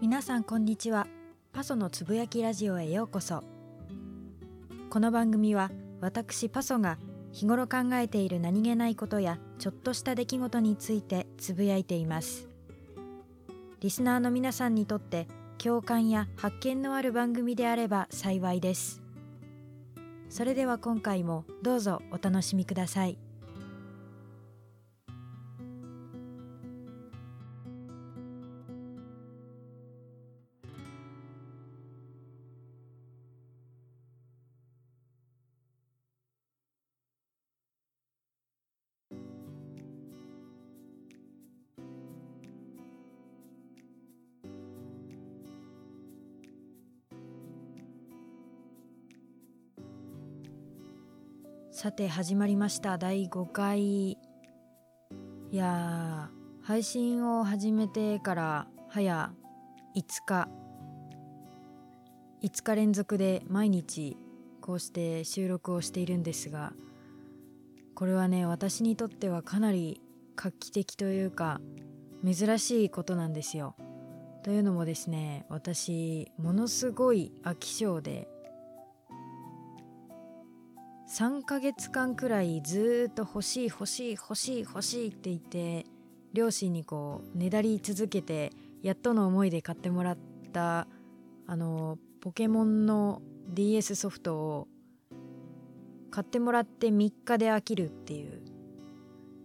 皆さんこんにちは。パソのつぶやきラジオへようこそ。この番組は私パソが日頃考えている何気ないことやちょっとした出来事についてつぶやいています。リスナーの皆さんにとって共感や発見のある番組であれば幸いです。それでは今回もどうぞお楽しみください。さて始まりました。第5回。いやー配信を始めてから早5日。5日連続で毎日こうして収録をしているんですがこれはね私にとってはかなり画期的というか珍しいことなんですよ。というのもですね私ものすごい飽き性で3ヶ月間くらいずっと欲しい欲しい欲しい欲しいって言って両親にこうねだり続けてやっとの思いで買ってもらったあのポケモンの DS ソフトを買ってもらって3日で飽きるっていう。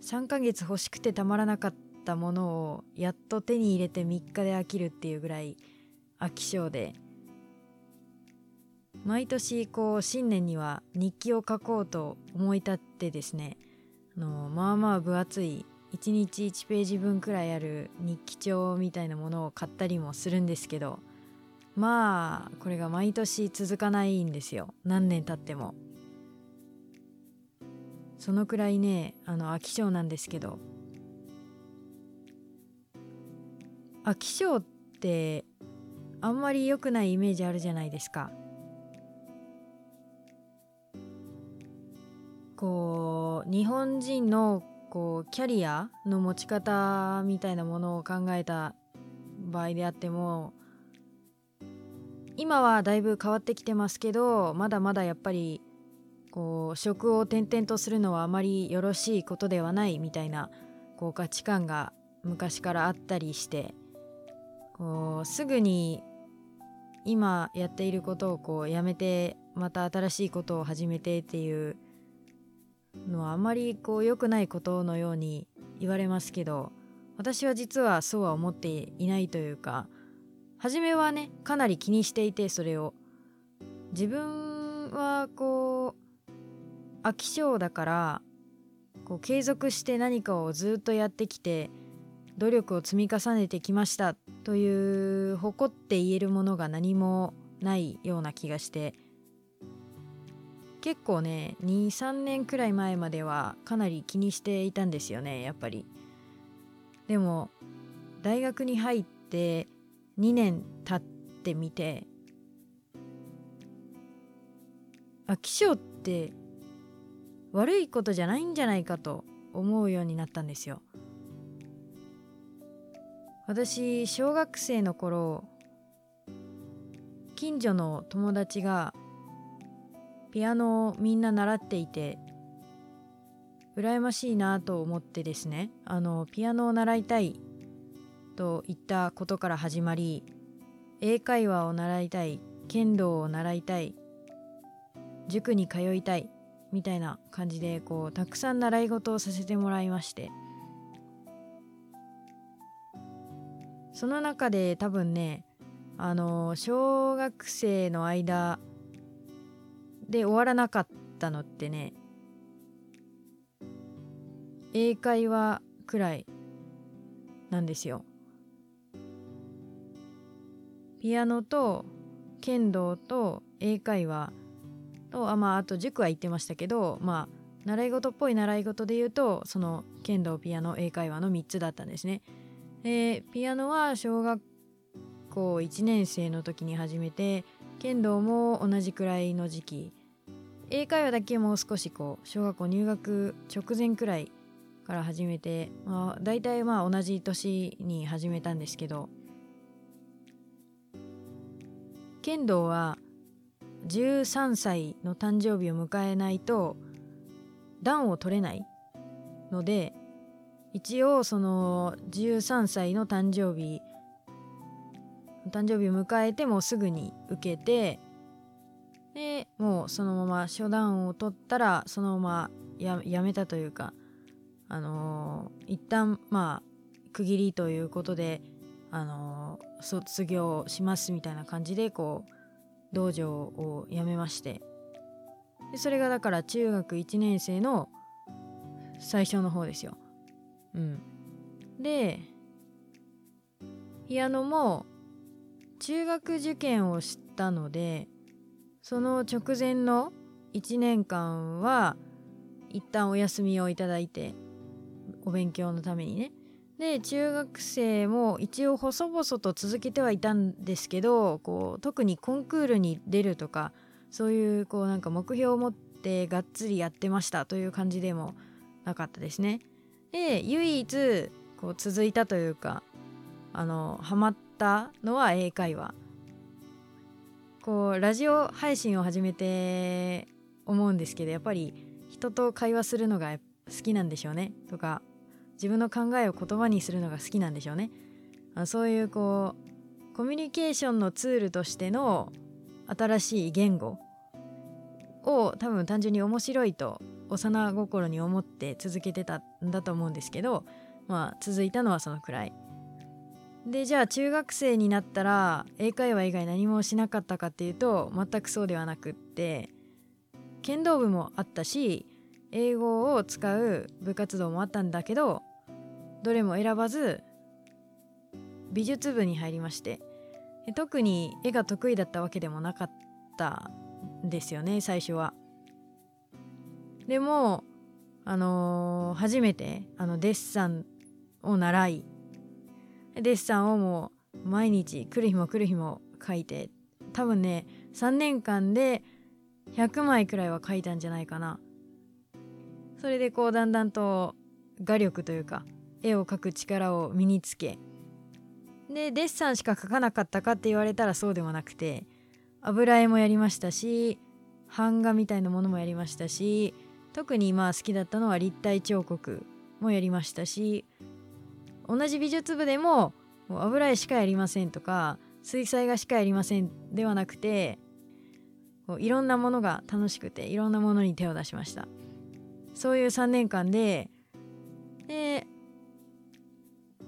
3ヶ月欲しくてたまらなかったものをやっと手に入れて3日で飽きるっていうぐらい飽き性で。毎年こう新年には日記を書こうと思い立ってですねあのまあまあ分厚い1日1ページ分くらいある日記帳みたいなものを買ったりもするんですけどまあこれが毎年続かないんですよ。何年経っても。そのくらいねあの飽き性なんですけど。飽き性ってあんまり良くないイメージあるじゃないですか。こう日本人のこうキャリアの持ち方みたいなものを考えた場合であっても今はだいぶ変わってきてますけどまだまだやっぱりこう職を転々とするのはあまりよろしいことではないみたいなこう価値観が昔からあったりしてこうすぐに今やっていることをこうやめてまた新しいことを始めてっていうのあまりこう良くないことのように言われますけど私は実はそうは思っていないというか初めはねかなり気にしていてそれを。自分はこう飽き性だからこう継続して何かをずっとやってきて努力を積み重ねてきましたという誇って言えるものが何もないような気がして結構ね23年くらい前まではかなり気にしていたんですよねやっぱり。でも大学に入って2年経ってみてあ気象って悪いことじゃないんじゃないかと思うようになったんですよ。私小学生の頃近所の友達がピアノをみんな習っていて羨ましいなと思ってですねあのピアノを習いたいといったことから始まり英会話を習いたい剣道を習いたい塾に通いたいみたいな感じでこうたくさん習い事をさせてもらいまして。その中で多分ねあの小学生の間で終わらなかったのってね英会話くらいなんですよ。ピアノと剣道と英会話とあまああと塾は行ってましたけどまあ習い事っぽい習い事で言うとその剣道ピアノ英会話の3つだったんですね。でピアノは小学校1年生の時に始めて剣道も同じくらいの時期英会話だけもう少しこう小学校入学直前くらいから始めて、まあ、大体まあ同じ年に始めたんですけど剣道は13歳の誕生日を迎えないと段を取れないので一応その13歳の誕生日誕生日を迎えてもすぐに受けてでもうそのまま初段を取ったらそのままやめたというかあのー、一旦まあ区切りということであのー、卒業しますみたいな感じでこう道場を辞めましてでそれがだから中学1年生の最初の方ですよ。うん、でピアノも中学受験をしたのでその直前の1年間は一旦お休みをいただいてお勉強のためにねで中学生も一応細々と続けてはいたんですけどこう特にコンクールに出るとかそういうこうなんか目標を持ってがっつりやってましたという感じでもなかったですね。で唯一こう続いたというかあのハマったのは英会話。こうラジオ配信を始めて思うんですけどやっぱり人と会話するのが好きなんでしょうね。とか自分の考えを言葉にするのが好きなんでしょうね。あそういうこうコミュニケーションのツールとしての新しい言語を多分単純に面白いと幼心に思って続けてたんだと思うんですけどまあ続いたのはそのくらい。でじゃあ中学生になったら英会話以外何もしなかったかっていうと全くそうではなくって剣道部もあったし英語を使う部活動もあったんだけどどれも選ばず美術部に入りまして特に絵が得意だったわけでもなかったんですよね最初は。でもあのー、初めてあのデッサンを習いデッサンをもう毎日来る日も来る日も描いて多分ね3年間で100枚くらいは描いたんじゃないかな。それでこうだんだんと画力というか絵を描く力を身につけでデッサンしか描かなかったかって言われたらそうでもなくて油絵もやりましたし版画みたいなものもやりましたし特にまあ好きだったのは立体彫刻もやりましたし同じ美術部でもも油絵しかやりませんとか水彩画しかやりませんではなくてこういろんなものが楽しくていろんなものに手を出しました。そういう3年間でで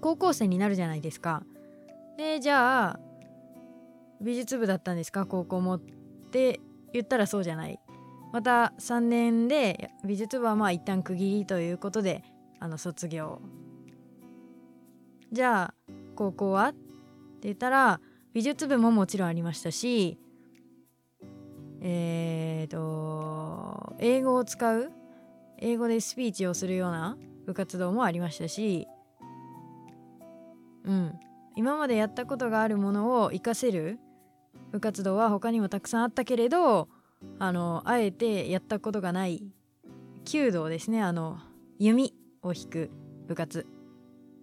高校生になるじゃないですか。でじゃあ美術部だったんですか？高校もって言ったらそうじゃない。また3年で美術部はまあ一旦区切りということであの卒業じゃあ高校は？って言ったら美術部ももちろんありましたしえっ、ー、と英語を使う英語でスピーチをするような部活動もありましたしうん。今までやったことがあるものを活かせる部活動は他にもたくさんあったけれどあのあえてやったことがない弓道ですね。あの弓を引く部活。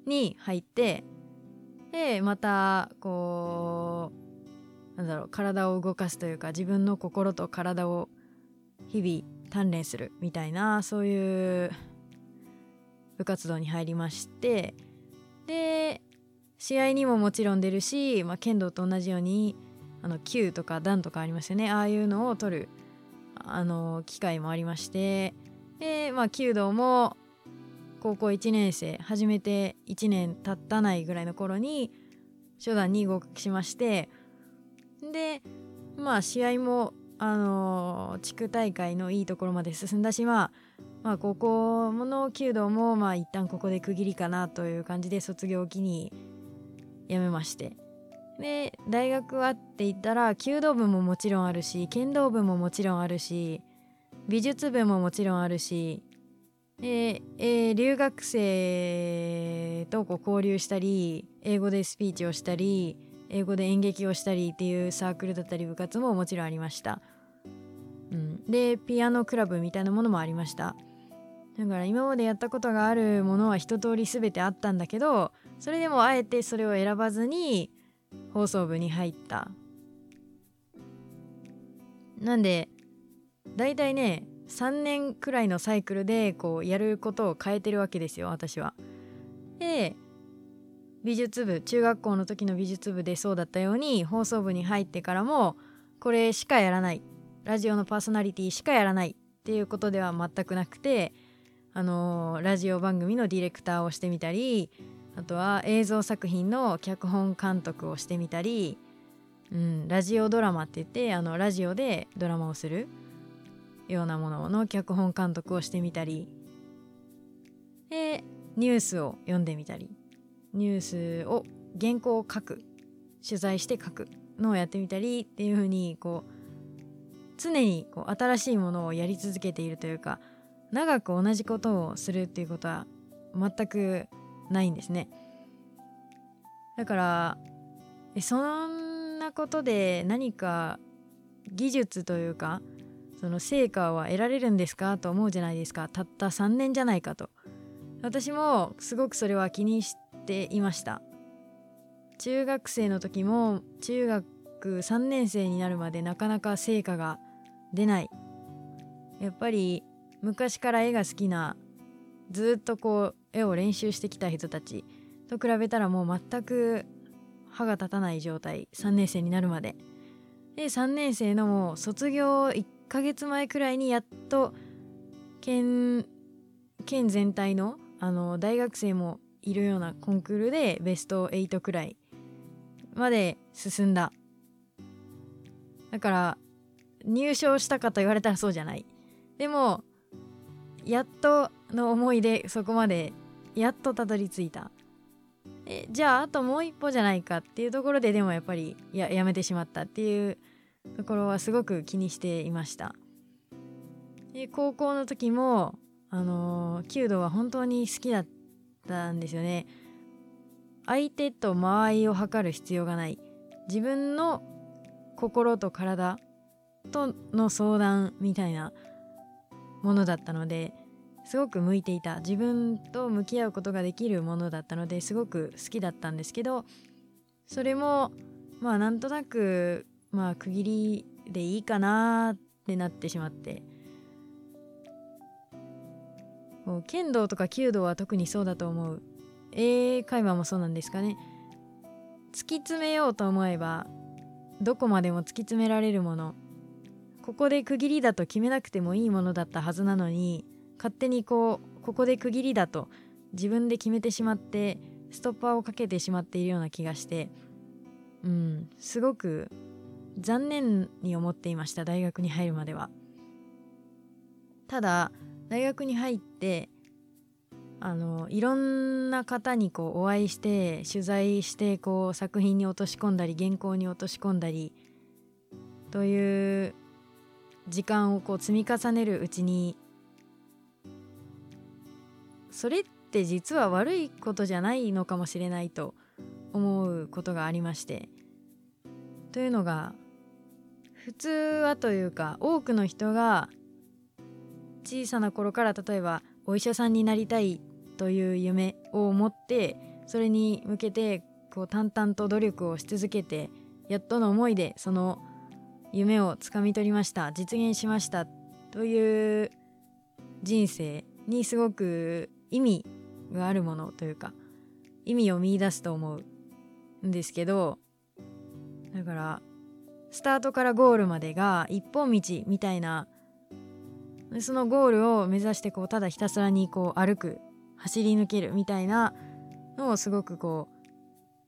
に入ってでまたこうなんだろう体を動かすというか自分の心と体を日々鍛錬するみたいなそういう部活動に入りましてで試合にももちろん出るし、まあ、剣道と同じようにあの球とか段とかありますよね。ああいうのを取るあの機会もありましてで、まあ、弓道も高校1年生始めて1年経ったないぐらいの頃に初段に合格しましてでまあ試合もあの地区大会のいいところまで進んだしまあまあ高校の弓道もまあ一旦ここで区切りかなという感じで卒業を機に辞めまして。で大学はって言ったら弓道部ももちろんあるし剣道部ももちろんあるし美術部ももちろんあるしえー、留学生とこう交流したり英語でスピーチをしたり英語で演劇をしたりっていうサークルだったり部活ももちろんありました、うん、でピアノクラブみたいなものもありました。だから今までやったことがあるものは一通り全てあったんだけどそれでもあえてそれを選ばずに放送部に入った。なんでだいたいね3年くらいのサイクルでこうやることを変えてるわけですよ私は。で美術部中学校の時の美術部でそうだったように放送部に入ってからもこれしかやらない。ラジオのパーソナリティしかやらない。っていうことでは全くなくてあのー、ラジオ番組のディレクターをしてみたりあとは映像作品の脚本監督をしてみたり、うん、ラジオドラマって言ってあのラジオでドラマをする。ようなものの脚本監督をしてみたりでニュースを読んでみたりニュースを原稿を書く取材して書くのをやってみたりっていうふうにこう常にこう新しいものをやり続けているというか長く同じことをするっていうことは全くないんですね。だからそんなことで何か技術というかその成果は得られるんですか？と思うじゃないですか。たった3年じゃないかと。私もすごくそれは気にしていました。中学生の時も中学3年生になるまでなかなか成果が出ない。やっぱり昔から絵が好きなずっとこう絵を練習してきた人たちと比べたらもう全く歯が立たない状態。3年生になるまで。で3年生のもう卒業1ヶ月前くらいにやっと県県全体のあの大学生もいるようなコンクールでベスト8くらいまで進んだ。だから入賞したかと言われたらそうじゃない。でもやっとの思いでそこまでやっとたどり着いた。えじゃああともう一歩じゃないかっていうところででもやっぱりややめてしまったっていうところはすごく気にしていました。で高校の時もあの、弓道は本当に好きだったんですよね。相手と間合いを測る必要がない。自分の心と体との相談みたいなものだったのですごく向いていた。自分と向き合うことができるものだったのですごく好きだったんですけどそれもまあなんとなくまあ区切りでいいかなってなってしまって。もう剣道とか弓道は特にそうだと思う。英会話もそうなんですかね。突き詰めようと思えばどこまでも突き詰められるもの。ここで区切りだと決めなくてもいいものだったはずなのに勝手にこうここで区切りだと自分で決めてしまってストッパーをかけてしまっているような気がして。うんすごく残念に思っていました大学に入るまでは。ただ大学に入ってあのいろんな方にこうお会いして取材してこう作品に落とし込んだり原稿に落とし込んだりという時間をこう積み重ねるうちにそれって実は悪いことじゃないのかもしれないと思うことがありましてというのが普通はというか多くの人が小さな頃から例えばお医者さんになりたいという夢を持ってそれに向けてこう淡々と努力をし続けてやっとの思いでその夢をつかみ取りました実現しましたという人生にすごく意味があるものというか意味を見いだすと思うんですけどだからスタートからゴールまでが一本道みたいな。そのゴールを目指してこうただひたすらにこう歩く走り抜けるみたいなのをすごくこ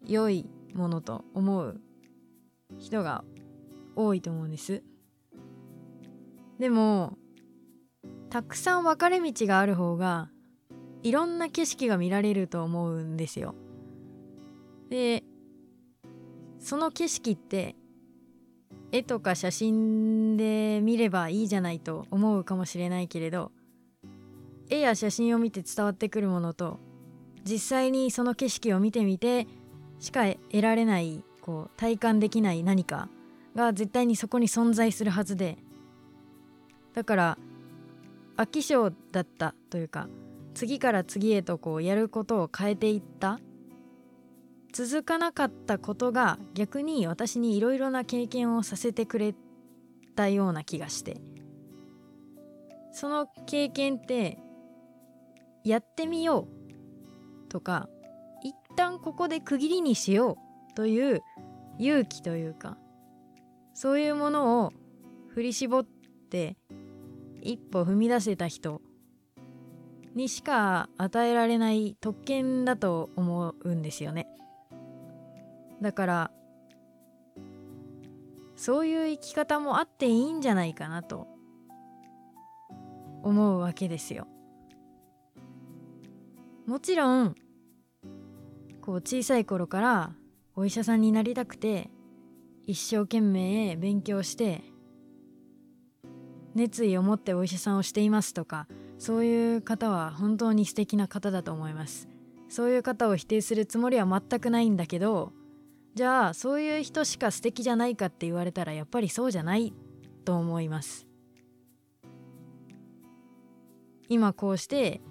う良いものと思う人が多いと思うんです。でもたくさん分かれ道がある方がいろんな景色が見られると思うんですよ。でその景色って絵とか写真で見ればいいじゃないと思うかもしれないけれど絵や写真を見て伝わってくるものと実際にその景色を見てみてしか得られないこう体感できない何かが絶対にそこに存在するはずで。だから飽き性だったというか次から次へとこうやることを変えていった。続かなかったことが逆に私にいろいろな経験をさせてくれたような気がして。その経験ってやってみようとか一旦ここで区切りにしようという勇気というかそういうものを振り絞って一歩踏み出せた人にしか与えられない特権だと思うんですよね。だからそういう生き方もあっていいんじゃないかなと思うわけですよ。もちろんこう小さい頃からお医者さんになりたくて一生懸命勉強して熱意を持ってお医者さんをしていますとかそういう方は本当に素敵な方だと思います。そういう方を否定するつもりは全くないんだけどじゃあそういう人しか素敵じゃないかって言われたらやっぱりそうじゃないと思います。今こうして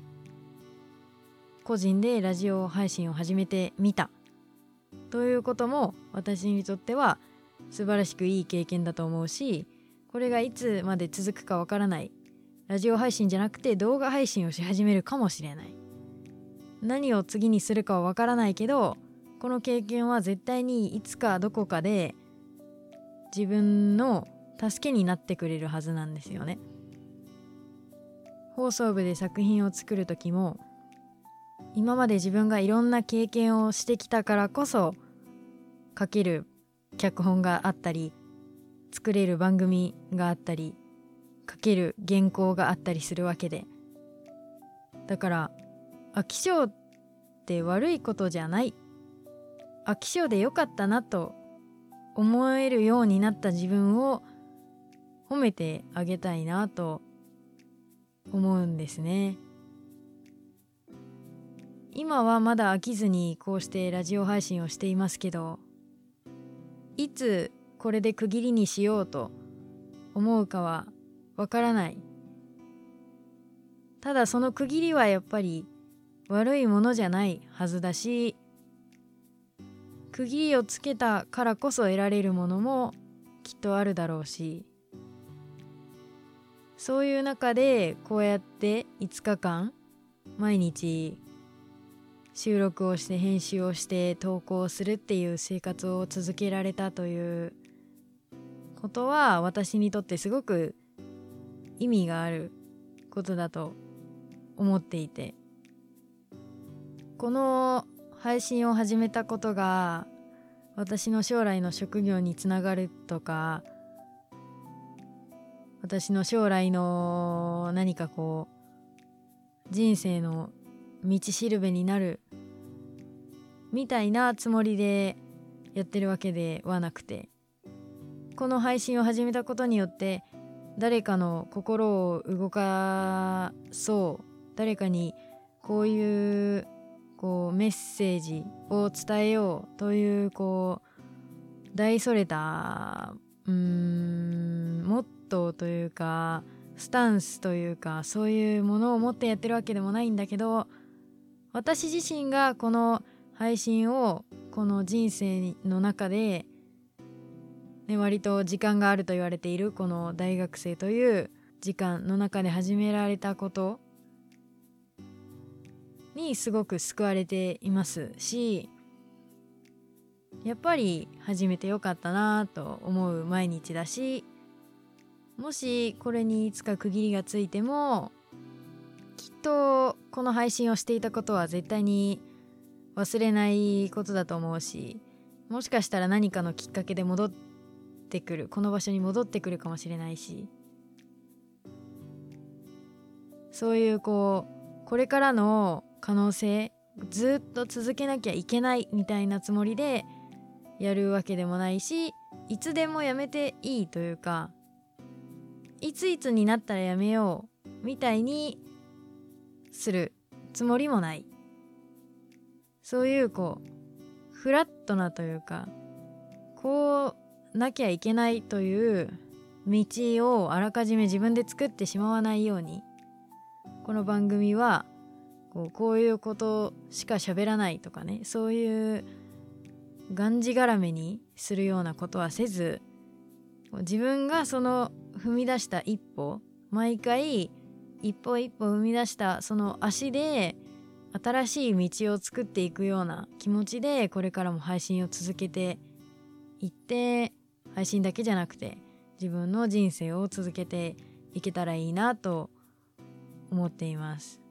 個人でラジオ配信を始めてみたということも私にとっては素晴らしくいい経験だと思うしこれがいつまで続くかわからない。ラジオ配信じゃなくて動画配信をし始めるかもしれない。何を次にするかはわからないけどこの経験は絶対にいつかどこかで自分の助けになってくれるはずなんですよね。放送部で作品を作る時も今まで自分がいろんな経験をしてきたからこそ書ける脚本があったり作れる番組があったり書ける原稿があったりするわけで。だから飽き性って悪いことじゃない。飽き性でよかったなと思えるようになった自分を褒めてあげたいなと思うんですね。今はまだ飽きずにこうしてラジオ配信をしていますけどいつこれで区切りにしようと思うかはわからないただその区切りはやっぱり悪いものじゃないはずだし区切りをつけたからこそ得られるものもきっとあるだろうしそういう中でこうやって5日間毎日収録をして編集をして投稿するっていう生活を続けられたということは私にとってすごく意味があることだと思っていてこの配信を始めたことが私の将来の職業につながるとか私の将来の何かこう人生の道しるべになるみたいなつもりでやってるわけではなくてこの配信を始めたことによって誰かの心を動かそう誰かにこういうこうメッセージを伝えようというこう大それたうーんモットーというかスタンスというかそういうものを持ってやってるわけでもないんだけど私自身がこの配信をこの人生の中で、ね、割と時間があると言われているこの大学生という時間の中で始められたことにすごく救われていますしやっぱり始めてよかったなと思う毎日だしもしこれにいつか区切りがついてもきっとこの配信をしていたことは絶対に忘れないことだと思うしもしかしたら何かのきっかけで戻ってくるこの場所に戻ってくるかもしれないしそういうこうこれからの可能性ずっと続けなきゃいけないみたいなつもりでやるわけでもないしいつでもやめていいというかいついつになったらやめようみたいにするつもりもない。そういうこうフラットなというかこうなきゃいけないという道をあらかじめ自分で作ってしまわないようにこの番組はこうこういうことしか喋らないとかねそういうがんじがらめにするようなことはせず自分がその踏み出した一歩毎回一歩一歩踏み出したその足で新しい道を作っていくような気持ちでこれからも配信を続けていって配信だけじゃなくて自分の人生を続けていけたらいいなと思っています。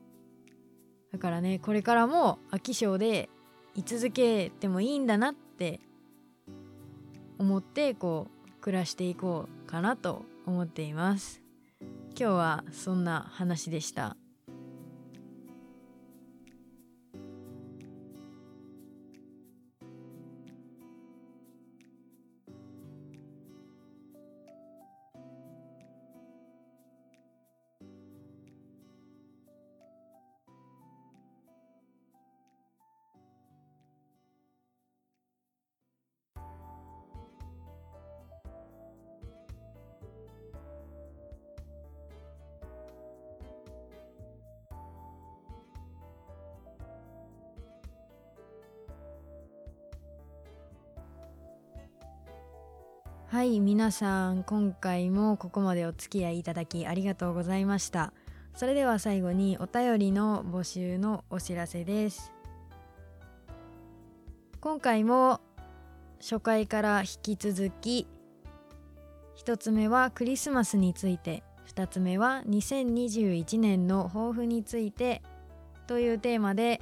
だからねこれからも飽き性で居続けてもいいんだなって思ってこう暮らしていこうかなと思っています。今日はそんな話でした。はい皆さん今回もここまでお付き合いいただきありがとうございました。それでは最後にお便りの募集のお知らせです。今回も初回から引き続き1つ目はクリスマスについて2つ目は2021年の抱負についてというテーマで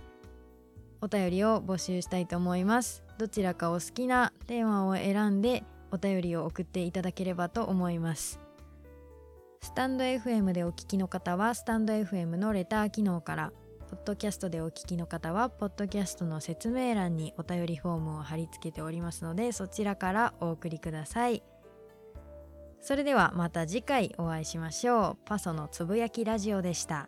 お便りを募集したいと思います。どちらかお好きなテーマを選んでお便りを送っていただければと思います。スタンド FM でお聞きの方はスタンド FM のレター機能からポッドキャストでお聞きの方はポッドキャストの説明欄にお便りフォームを貼り付けておりますのでそちらからお送りください。それではまた次回お会いしましょう。パソのつぶやきラジオでした。